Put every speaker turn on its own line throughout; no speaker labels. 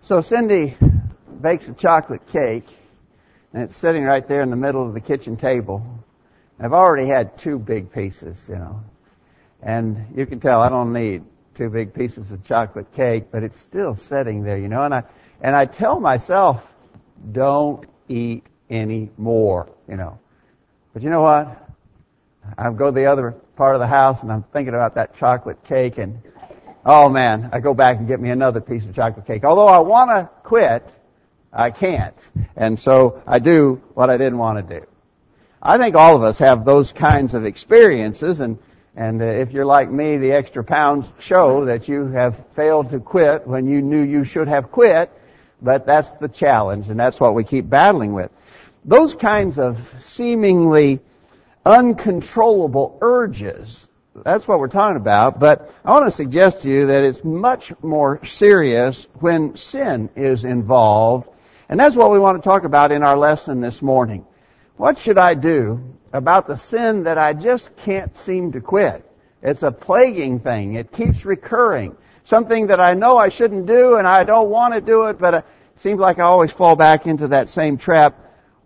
So Cindy bakes a chocolate cake, and it's sitting right there in the middle of the kitchen table. I've already had two big pieces, you know. And you can tell I don't need two big pieces of chocolate cake, but it's still sitting there, you know. And I and I tell myself, don't eat any more, you know. But you know what? I go to the other part of the house and I'm thinking about that chocolate cake and oh man, I go back and get me another piece of chocolate cake. Although I want to quit, I can't. And so I do what I didn't want to do. I think all of us have those kinds of experiences and and uh, if you're like me, the extra pounds show that you have failed to quit when you knew you should have quit, but that's the challenge and that's what we keep battling with. Those kinds of seemingly uncontrollable urges that's what we're talking about. But I want to suggest to you that it's much more serious when sin is involved. And that's what we want to talk about in our lesson this morning. What should I do about the sin that I just can't seem to quit? It's a plaguing thing. It keeps recurring. Something that I know I shouldn't do and I don't want to do it, but it seems like I always fall back into that same trap.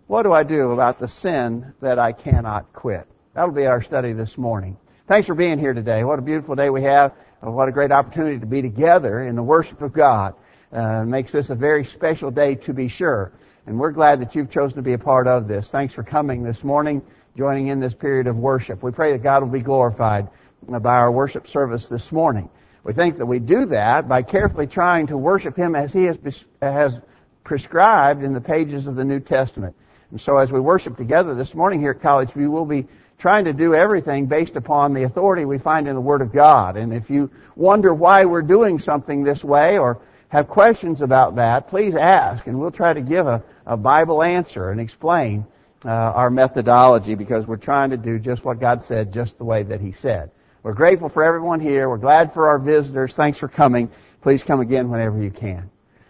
What do I do about the sin that I cannot quit? That'll be our study this morning. Thanks for being here today. What a beautiful day we have. What a great opportunity to be together in the worship of God. Uh, makes this a very special day to be sure. And we're glad that you've chosen to be a part of this. Thanks for coming this morning, joining in this period of worship. We pray that God will be glorified by our worship service this morning. We think that we do that by carefully trying to worship Him as He has, has prescribed in the pages of the New Testament. And so as we worship together this morning here at College View, we'll be trying to do everything based upon the authority we find in the Word of God. And if you wonder why we're doing something this way or have questions about that, please ask and we'll try to give a, a Bible answer and explain uh, our methodology because we're trying to do just what God said just the way that He said. We're grateful for everyone here. We're glad for our visitors. Thanks for coming. Please come again whenever you can.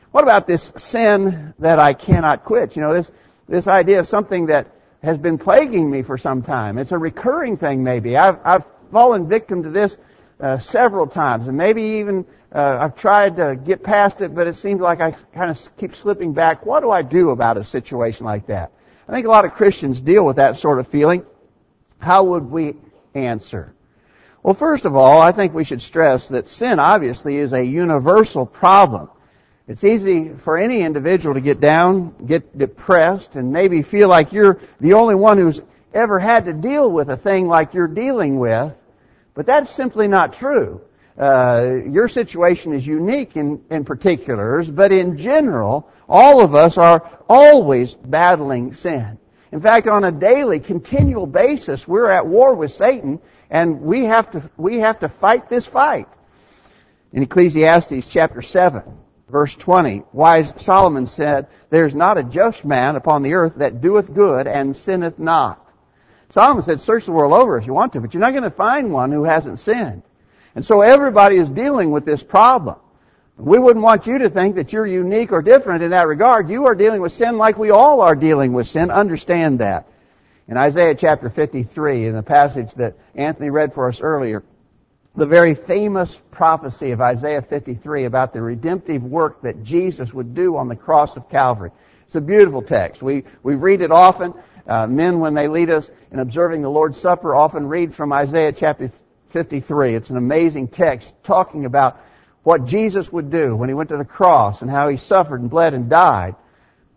What about this sin that I cannot quit? You know, this, this idea of something that has been plaguing me for some time. It's a recurring thing maybe. I've, I've fallen victim to this uh, several times, and maybe even uh, I've tried to get past it, but it seems like I kind of keep slipping back. What do I do about a situation like that? I think a lot of Christians deal with that sort of feeling. How would we answer? Well, first of all, I think we should stress that sin obviously is a universal problem. It's easy for any individual to get down, get depressed, and maybe feel like you're the only one who's ever had to deal with a thing like you're dealing with. But that's simply not true. Uh, your situation is unique in, in particulars, but in general, all of us are always battling sin. In fact, on a daily, continual basis, we're at war with Satan, and we have to, we have to fight this fight. In Ecclesiastes chapter 7, Verse 20, wise Solomon said, There's not a just man upon the earth that doeth good and sinneth not. Solomon said, search the world over if you want to, but you're not going to find one who hasn't sinned. And so everybody is dealing with this problem. We wouldn't want you to think that you're unique or different in that regard. You are dealing with sin like we all are dealing with sin. Understand that. In Isaiah chapter 53, in the passage that Anthony read for us earlier, the very famous prophecy of Isaiah 53 about the redemptive work that Jesus would do on the cross of Calvary. It's a beautiful text. We, we read it often. Uh, men, when they lead us in observing the Lord's Supper, often read from Isaiah chapter 53. It's an amazing text talking about what Jesus would do when he went to the cross and how he suffered and bled and died.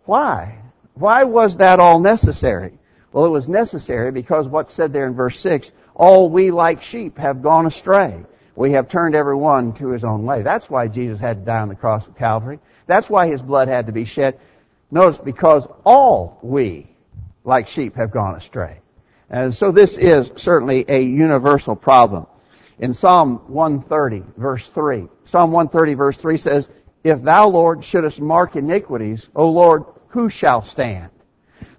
Why? Why was that all necessary? Well, it was necessary because what's said there in verse 6, all we like sheep have gone astray. We have turned every one to his own way. That's why Jesus had to die on the cross of Calvary. That's why his blood had to be shed. Notice, because all we, like sheep, have gone astray. And so this is certainly a universal problem. In Psalm 130, verse 3, Psalm 130, verse 3 says, If thou, Lord, shouldest mark iniquities, O Lord, who shall stand?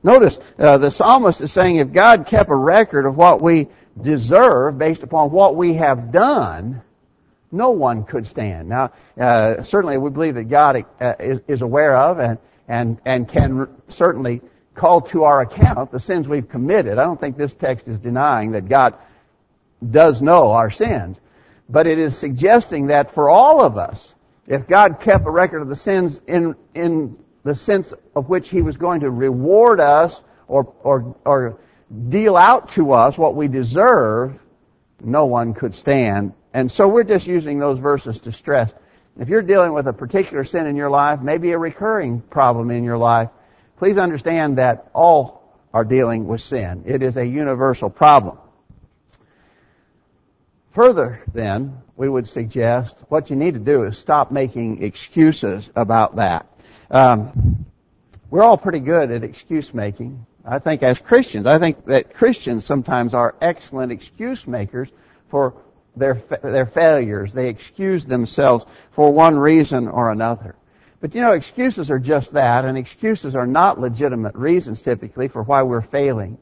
Notice, uh, the psalmist is saying if God kept a record of what we deserve based upon what we have done, no one could stand. Now, uh, certainly we believe that God uh, is, is, aware of and, and, and can certainly call to our account the sins we've committed. I don't think this text is denying that God does know our sins. But it is suggesting that for all of us, If God kept a record of the sins in, in the sense of which He was going to reward us or, or, or deal out to us what we deserve, no one could stand. And so we're just using those verses to stress. If you're dealing with a particular sin in your life, maybe a recurring problem in your life, please understand that all are dealing with sin. It is a universal problem. Further, then, we would suggest what you need to do is stop making excuses about that. Um, we're all pretty good at excuse making. I think as Christians, I think that Christians sometimes are excellent excuse makers for their their failures. They excuse themselves for one reason or another. But you know, excuses are just that, and excuses are not legitimate reasons typically for why we're failing.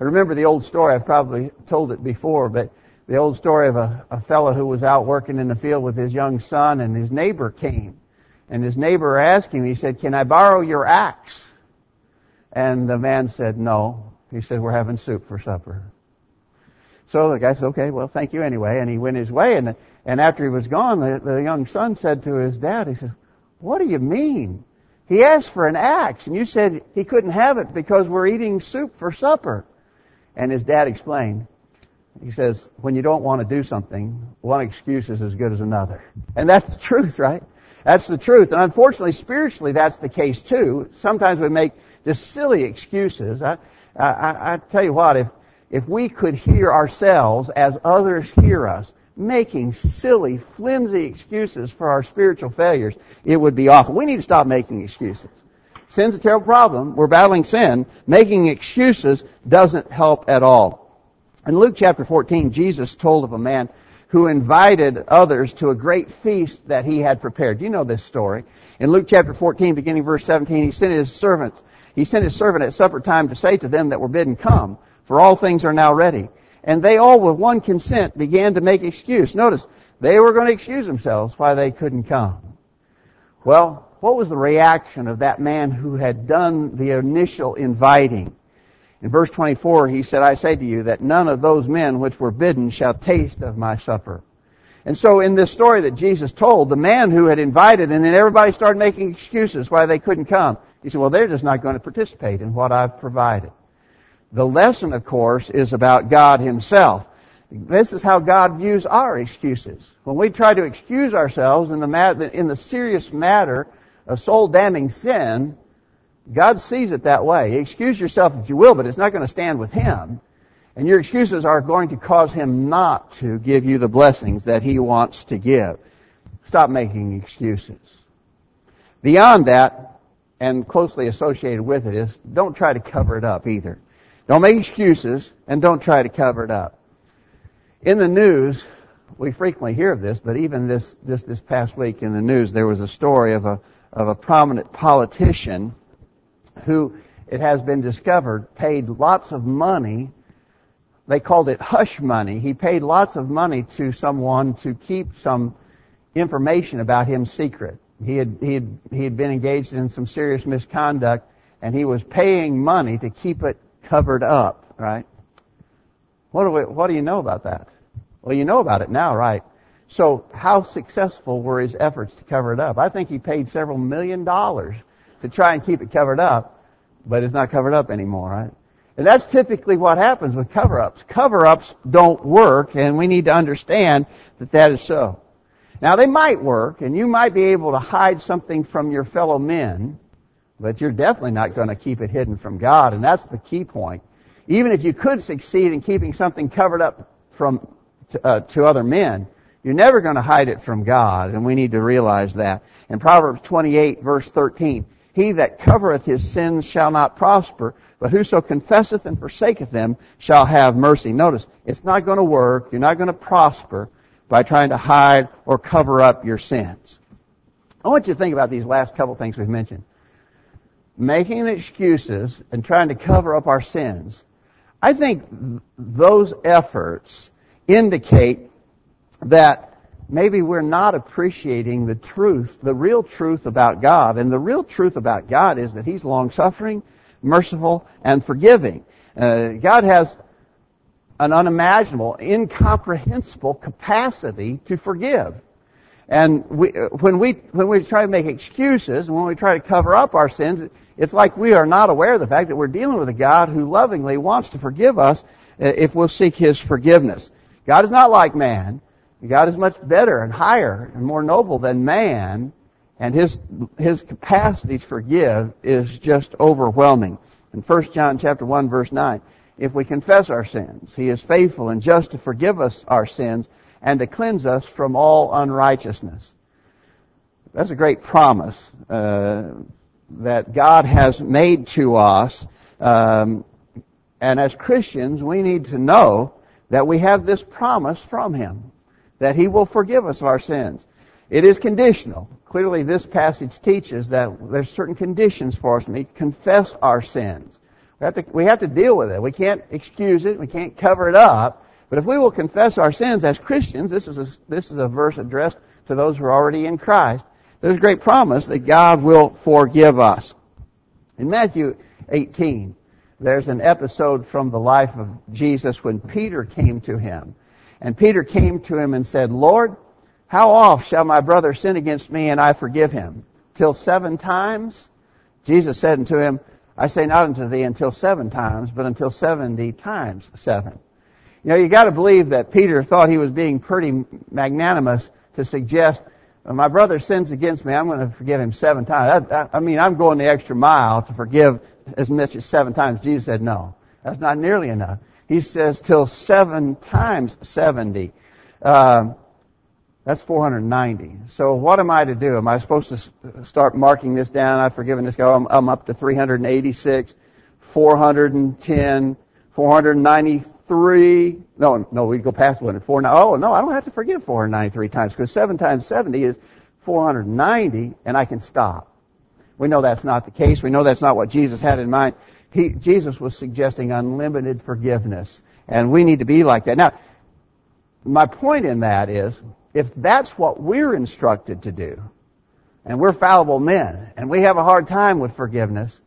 I remember the old story, I've probably told it before, but the old story of a, a fellow who was out working in the field with his young son and his neighbor came. And his neighbor asked him, he said, can I borrow your axe? And the man said, no. He said, we're having soup for supper. So the guy said, okay, well, thank you anyway. And he went his way. And, and after he was gone, the, the young son said to his dad, he said, what do you mean? He asked for an axe and you said he couldn't have it because we're eating soup for supper. And his dad explained, he says, when you don't want to do something, one excuse is as good as another. And that's the truth, right? That's the truth. And unfortunately, spiritually, that's the case too. Sometimes we make just silly excuses. I, I, I tell you what, if, if we could hear ourselves as others hear us, making silly, flimsy excuses for our spiritual failures, it would be awful. We need to stop making excuses. Sin's a terrible problem. We're battling sin. Making excuses doesn't help at all. In Luke chapter 14, Jesus told of a man who invited others to a great feast that he had prepared. You know this story. In Luke chapter 14, beginning verse 17, he sent his servants, he sent his servant at supper time to say to them that were bidden, come, for all things are now ready. And they all with one consent began to make excuse. Notice, they were going to excuse themselves why they couldn't come. Well, what was the reaction of that man who had done the initial inviting? In verse 24, he said, I say to you that none of those men which were bidden shall taste of my supper. And so in this story that Jesus told, the man who had invited and then everybody started making excuses why they couldn't come, he said, well, they're just not going to participate in what I've provided. The lesson, of course, is about God Himself. This is how God views our excuses. When we try to excuse ourselves in the, in the serious matter of soul damning sin, God sees it that way. Excuse yourself if you will, but it's not going to stand with Him. And your excuses are going to cause Him not to give you the blessings that He wants to give. Stop making excuses. Beyond that, and closely associated with it is, don't try to cover it up either. Don't make excuses, and don't try to cover it up. In the news, we frequently hear of this, but even this, just this past week in the news, there was a story of a, of a prominent politician who, it has been discovered, paid lots of money. They called it hush money. He paid lots of money to someone to keep some information about him secret. He had, he had, he had been engaged in some serious misconduct and he was paying money to keep it covered up, right? What do, we, what do you know about that? Well, you know about it now, right? So how successful were his efforts to cover it up? I think he paid several million dollars to try and keep it covered up, but it's not covered up anymore, right? And that's typically what happens with cover-ups. Cover-ups don't work, and we need to understand that that is so. Now they might work, and you might be able to hide something from your fellow men, but you're definitely not going to keep it hidden from God, and that's the key point. Even if you could succeed in keeping something covered up from to, uh, to other men, you're never going to hide it from God, and we need to realize that. In Proverbs 28 verse 13, he that covereth his sins shall not prosper, but whoso confesseth and forsaketh them shall have mercy. Notice, it's not going to work. You're not going to prosper by trying to hide or cover up your sins. I want you to think about these last couple things we've mentioned. Making excuses and trying to cover up our sins. I think those efforts indicate that maybe we're not appreciating the truth, the real truth about God. And the real truth about God is that He's long suffering, merciful, and forgiving. Uh, God has an unimaginable, incomprehensible capacity to forgive. And we, when we, when we try to make excuses, and when we try to cover up our sins, it's like we are not aware of the fact that we're dealing with a God who lovingly wants to forgive us uh, if we'll seek His forgiveness. God is not like man. God is much better and higher and more noble than man, and His, His capacity to forgive is just overwhelming. In 1 John chapter 1 verse 9, if we confess our sins, He is faithful and just to forgive us our sins and to cleanse us from all unrighteousness. That's a great promise uh, that God has made to us. Um, and as Christians, we need to know that we have this promise from Him that He will forgive us our sins. It is conditional. Clearly, this passage teaches that there's certain conditions for us to meet. Confess our sins. We have to, we have to deal with it. We can't excuse it. We can't cover it up. But if we will confess our sins as Christians, this is a, this is a verse addressed to those who are already in Christ. There's a great promise that God will forgive us. In Matthew 18, there's an episode from the life of Jesus when Peter came to him. And Peter came to him and said, Lord, how oft shall my brother sin against me and I forgive him? Till seven times? Jesus said unto him, I say not unto thee until seven times, but until seventy times seven. You know, you gotta believe that Peter thought he was being pretty magnanimous to suggest, my brother sins against me, I'm going to forgive him seven times. I, I, I mean, I'm going the extra mile to forgive as much as seven times. Jesus said, no, that's not nearly enough. He says, till seven times seventy. Uh, that's 490. So what am I to do? Am I supposed to start marking this down? I've forgiven this guy. I'm, I'm up to 386, 410, 493 no, no, we go past one and four. Oh, no, I don't have to forgive 493 times because seven times 70 is 490 and I can stop. We know that's not the case. We know that's not what Jesus had in mind. He, Jesus was suggesting unlimited forgiveness and we need to be like that. Now, my point in that is, if that's what we're instructed to do, and we're fallible men, and we have a hard time with forgiveness,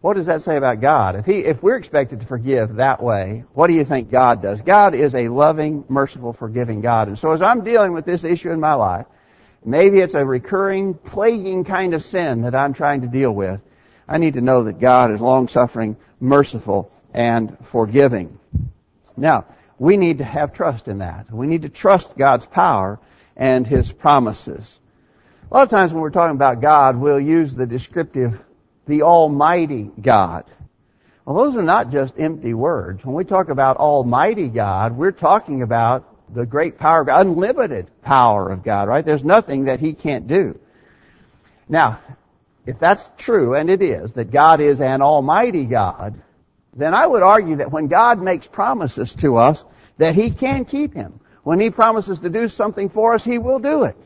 what does that say about God? If he, if we're expected to forgive that way, what do you think God does? God is a loving, merciful, forgiving God. And so as I'm dealing with this issue in my life, maybe it's a recurring, plaguing kind of sin that I'm trying to deal with. I need to know that God is long-suffering, merciful, and forgiving. Now, we need to have trust in that. We need to trust God's power and His promises. A lot of times when we're talking about God, we'll use the descriptive the Almighty God. Well, those are not just empty words. When we talk about Almighty God, we're talking about the great power of God, unlimited power of God, right? There's nothing that He can't do. Now, if that's true, and it is, that God is an Almighty God, then I would argue that when God makes promises to us, that He can keep Him. When He promises to do something for us, He will do it.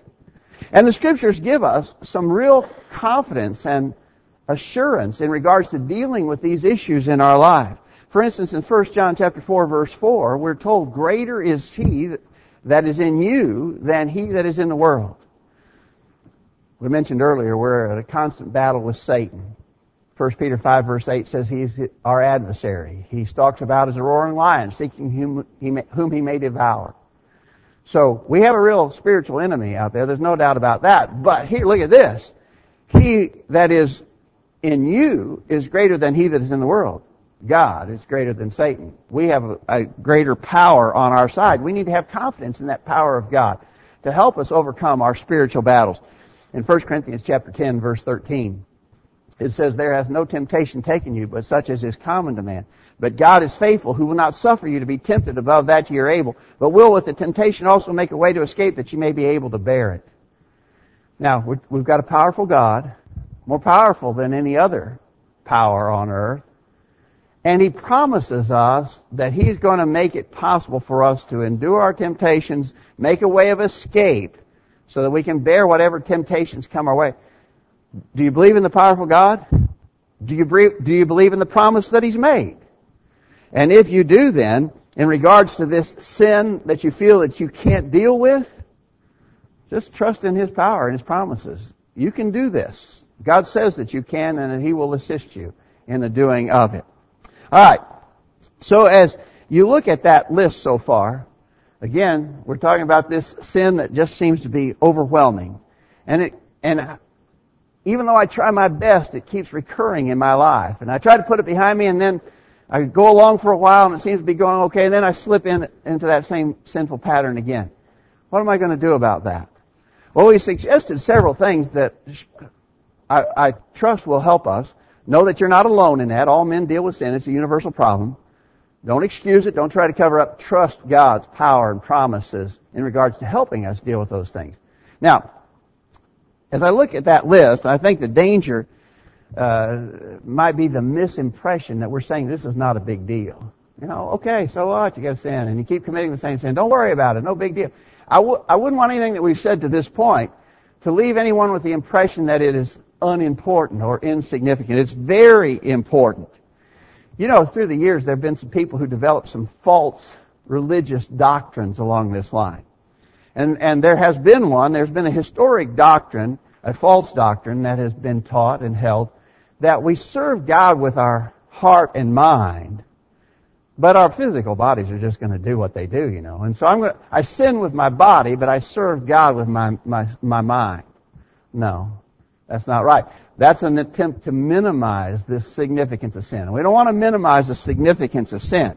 And the Scriptures give us some real confidence and assurance in regards to dealing with these issues in our life. For instance, in 1 John chapter 4 verse 4, we're told, greater is he that is in you than he that is in the world. We mentioned earlier we're at a constant battle with Satan. 1 Peter 5 verse 8 says he's our adversary. He stalks about as a roaring lion, seeking whom he may, whom he may devour. So we have a real spiritual enemy out there. There's no doubt about that. But here, look at this. He that is in you is greater than he that is in the world. God is greater than Satan. We have a, a, greater power on our side. We need to have confidence in that power of God to help us overcome our spiritual battles. In 1 Corinthians chapter 10 verse 13, it says, There has no temptation taken you, but such as is common to man. But God is faithful, who will not suffer you to be tempted above that you are able, but will with the temptation also make a way to escape that you may be able to bear it. Now, we've got a powerful God more powerful than any other power on earth. And He promises us that He's going to make it possible for us to endure our temptations, make a way of escape, so that we can bear whatever temptations come our way. Do you believe in the powerful God? Do you, do you believe in the promise that He's made? And if you do then, in regards to this sin that you feel that you can't deal with, just trust in His power and His promises. You can do this. God says that you can and that He will assist you in the doing of it. Alright. So as you look at that list so far, Again, we're talking about this sin that just seems to be overwhelming. And it, and even though I try my best, it keeps recurring in my life. And I try to put it behind me and then I go along for a while and it seems to be going okay and then I slip in, into that same sinful pattern again. What am I going to do about that? Well, we suggested several things that I, I trust will help us. Know that you're not alone in that. All men deal with sin. It's a universal problem. Don't excuse it. Don't try to cover up. Trust God's power and promises in regards to helping us deal with those things. Now, as I look at that list, I think the danger uh, might be the misimpression that we're saying this is not a big deal. You know, okay, so what? You got to sin, and you keep committing the same sin. Don't worry about it. No big deal. I w- I wouldn't want anything that we've said to this point to leave anyone with the impression that it is unimportant or insignificant. It's very important. You know, through the years, there have been some people who developed some false religious doctrines along this line. And, and there has been one, there's been a historic doctrine, a false doctrine that has been taught and held that we serve God with our heart and mind, but our physical bodies are just going to do what they do, you know. And so I'm going to, I sin with my body, but I serve God with my, my, my mind. No. That's not right. That's an attempt to minimize the significance of sin. We don't want to minimize the significance of sin.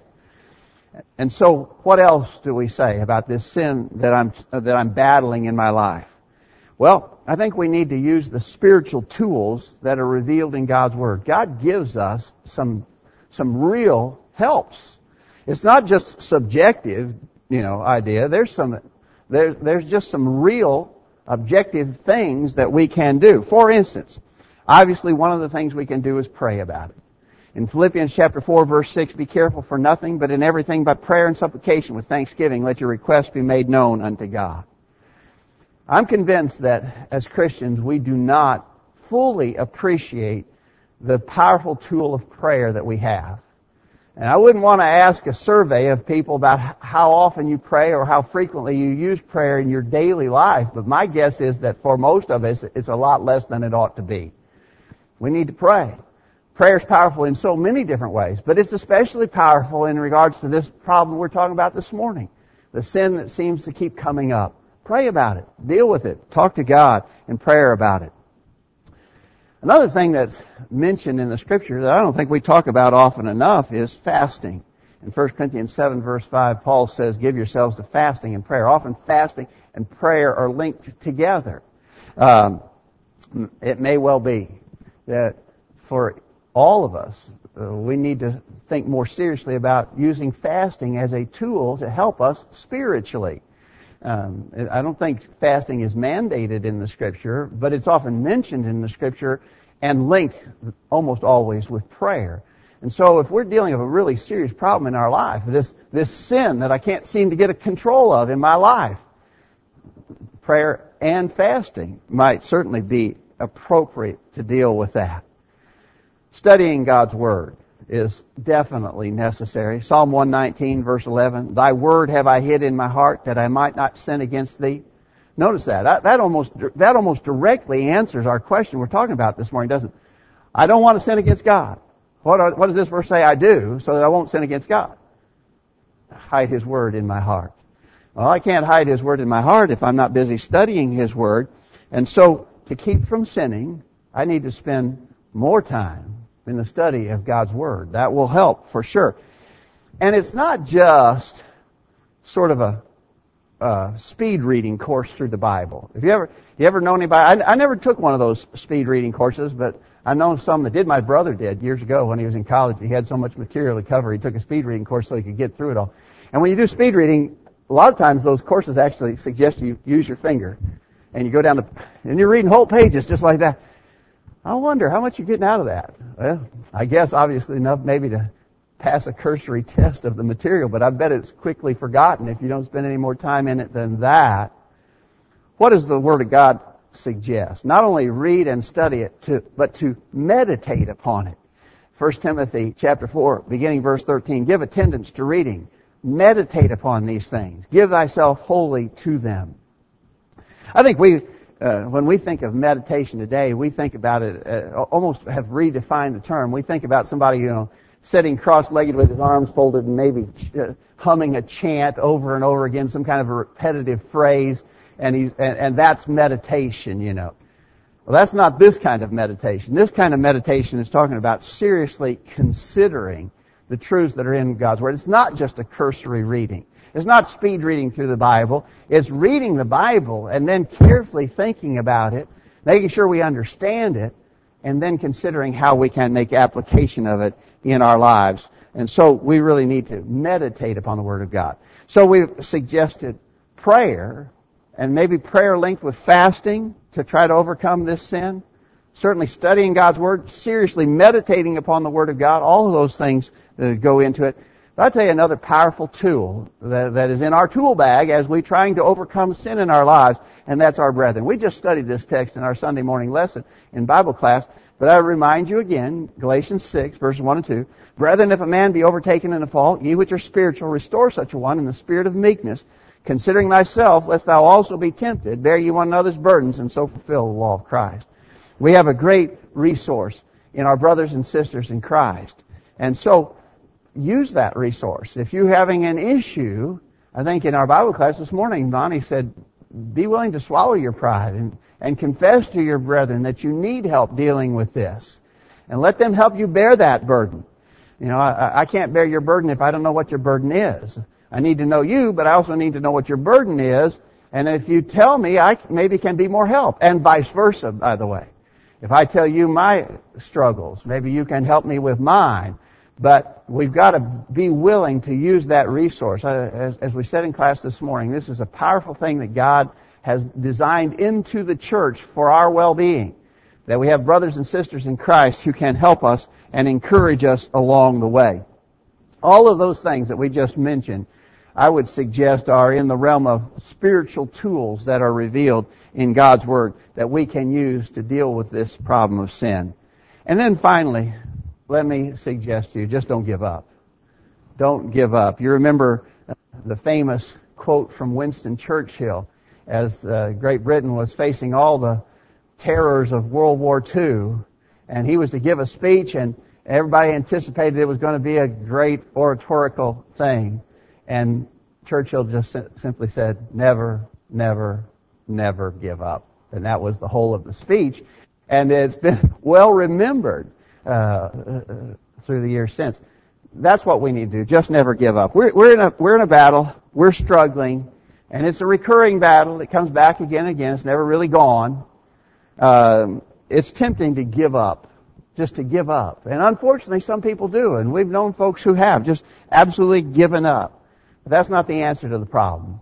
And so, what else do we say about this sin that I'm, that I'm battling in my life? Well, I think we need to use the spiritual tools that are revealed in God's Word. God gives us some, some real helps. It's not just subjective, you know, idea. There's some, there, there's just some real objective things that we can do. For instance, obviously one of the things we can do is pray about it. In Philippians chapter 4 verse 6, be careful for nothing, but in everything by prayer and supplication with thanksgiving, let your requests be made known unto God. I'm convinced that as Christians, we do not fully appreciate the powerful tool of prayer that we have. And I wouldn't want to ask a survey of people about how often you pray or how frequently you use prayer in your daily life, but my guess is that for most of us, it's a lot less than it ought to be. We need to pray. Prayer is powerful in so many different ways, but it's especially powerful in regards to this problem we're talking about this morning. The sin that seems to keep coming up. Pray about it. Deal with it. Talk to God in prayer about it. Another thing that's mentioned in the scripture that I don't think we talk about often enough is fasting. In 1 Corinthians 7 verse 5, Paul says, give yourselves to fasting and prayer. Often fasting and prayer are linked together. Um, it may well be that for all of us, uh, we need to think more seriously about using fasting as a tool to help us spiritually. Um, I don't think fasting is mandated in the scripture, but it's often mentioned in the scripture and linked almost always with prayer. And so if we're dealing with a really serious problem in our life, this, this sin that I can't seem to get a control of in my life, prayer and fasting might certainly be appropriate to deal with that. Studying God's Word is definitely necessary. Psalm 119 verse 11, Thy word have I hid in my heart that I might not sin against thee. Notice that. That, almost, that almost directly answers our question we're talking about this morning, doesn't it? I don't want to sin against God. What, what does this verse say? I do, so that I won't sin against God. Hide His Word in my heart. Well, I can't hide His Word in my heart if I'm not busy studying His Word. And so, to keep from sinning, I need to spend more time in the study of God's Word. That will help for sure. And it's not just sort of a, a speed reading course through the Bible. If you ever, you ever know anybody, I, I never took one of those speed reading courses, but I know some that did. My brother did years ago when he was in college. He had so much material to cover. He took a speed reading course so he could get through it all. And when you do speed reading, a lot of times those courses actually suggest you use your finger. And you go down the, and you're reading whole pages just like that. I wonder how much you're getting out of that. Well, I guess obviously enough maybe to pass a cursory test of the material, but I bet it's quickly forgotten if you don't spend any more time in it than that. What does the Word of God suggest? Not only read and study it, to, but to meditate upon it. 1 Timothy chapter 4, beginning verse 13. Give attendance to reading. Meditate upon these things. Give thyself wholly to them. I think we uh, when we think of meditation today, we think about it, uh, almost have redefined the term. We think about somebody, you know, sitting cross-legged with his arms folded and maybe uh, humming a chant over and over again, some kind of a repetitive phrase, and he's, and, and that's meditation, you know. Well, that's not this kind of meditation. This kind of meditation is talking about seriously considering the truths that are in God's Word. It's not just a cursory reading. It's not speed reading through the Bible. It's reading the Bible and then carefully thinking about it, making sure we understand it, and then considering how we can make application of it in our lives. And so we really need to meditate upon the Word of God. So we've suggested prayer, and maybe prayer linked with fasting to try to overcome this sin. Certainly studying God's Word, seriously meditating upon the Word of God, all of those things that go into it. But I'll tell you another powerful tool that, that is in our tool bag as we're trying to overcome sin in our lives, and that's our brethren. We just studied this text in our Sunday morning lesson in Bible class, but I remind you again, Galatians 6, verses 1 and 2, Brethren, if a man be overtaken in a fault, ye which are spiritual, restore such a one in the spirit of meekness, considering thyself, lest thou also be tempted, bear ye one another's burdens, and so fulfill the law of Christ. We have a great resource in our brothers and sisters in Christ. And so, use that resource. If you're having an issue, I think in our Bible class this morning, Bonnie said, be willing to swallow your pride and and confess to your brethren that you need help dealing with this. And let them help you bear that burden. You know, I, I can't bear your burden if I don't know what your burden is. I need to know you, but I also need to know what your burden is. And if you tell me, I maybe can be more help. And vice versa, by the way. If I tell you my struggles, maybe you can help me with mine. But we've got to be willing to use that resource. Uh, as, as we said in class this morning, this is a powerful thing that God has designed into the church for our well-being. That we have brothers and sisters in Christ who can help us and encourage us along the way. All of those things that we just mentioned, I would suggest are in the realm of spiritual tools that are revealed in God's Word that we can use to deal with this problem of sin. And then finally, let me suggest to you, just don't give up. Don't give up. You remember the famous quote from Winston Churchill as uh, Great Britain was facing all the terrors of World War II, and he was to give a speech, and everybody anticipated it was going to be a great oratorical thing. And Churchill just simply said, never, never, never give up. And that was the whole of the speech. And it's been well remembered uh, uh, through the years since. That's what we need to do. Just never give up. We're, we're in a we're in a battle. We're struggling. And it's a recurring battle. It comes back again and again. It's never really gone. Um, it's tempting to give up, just to give up. And unfortunately, some people do. And we've known folks who have just absolutely given up. But that's not the answer to the problem.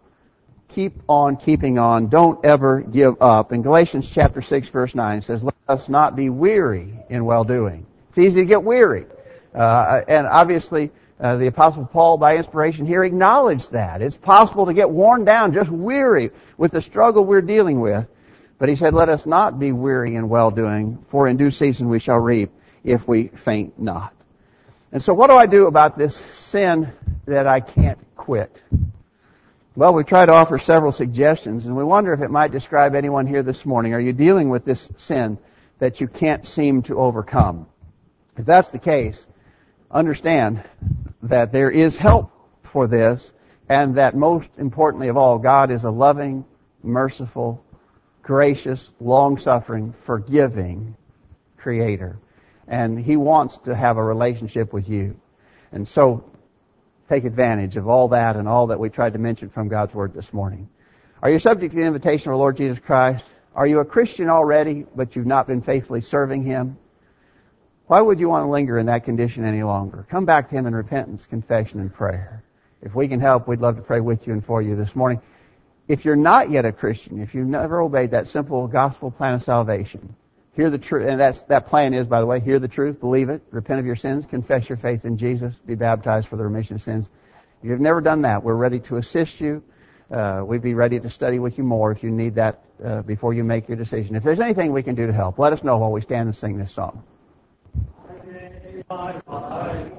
Keep on keeping on. Don't ever give up. In Galatians chapter 6 verse 9 it says, let us not be weary in well doing. It's easy to get weary. Uh, and obviously, uh, the apostle Paul, by inspiration here, acknowledged that. It's possible to get worn down, just weary with the struggle we're dealing with. But he said, let us not be weary in well-doing, for in due season we shall reap if we faint not. And so what do I do about this sin that I can't quit? Well, we try to offer several suggestions, and we wonder if it might describe anyone here this morning. Are you dealing with this sin that you can't seem to overcome? If that's the case, understand that there is help for this and that most importantly of all, God is a loving, merciful, gracious, long-suffering, forgiving creator. And He wants to have a relationship with you. And so, take advantage of all that and all that we tried to mention from God's Word this morning. Are you subject to the invitation of our Lord Jesus Christ? Are you a Christian already, but you've not been faithfully serving Him? Why would you want to linger in that condition any longer? Come back to Him in repentance, confession, and prayer. If we can help, we'd love to pray with you and for you this morning. If you're not yet a Christian, if you've never obeyed that simple gospel plan of salvation, hear the truth, and that's, that plan is, by the way, hear the truth, believe it, repent of your sins, confess your faith in Jesus, be baptized for the remission of sins. If you've never done that, we're ready to assist you. Uh, we'd be ready to study with you more if you need that uh, before you make your decision. If there's anything we can do to help, let us know while we stand and sing this song
my life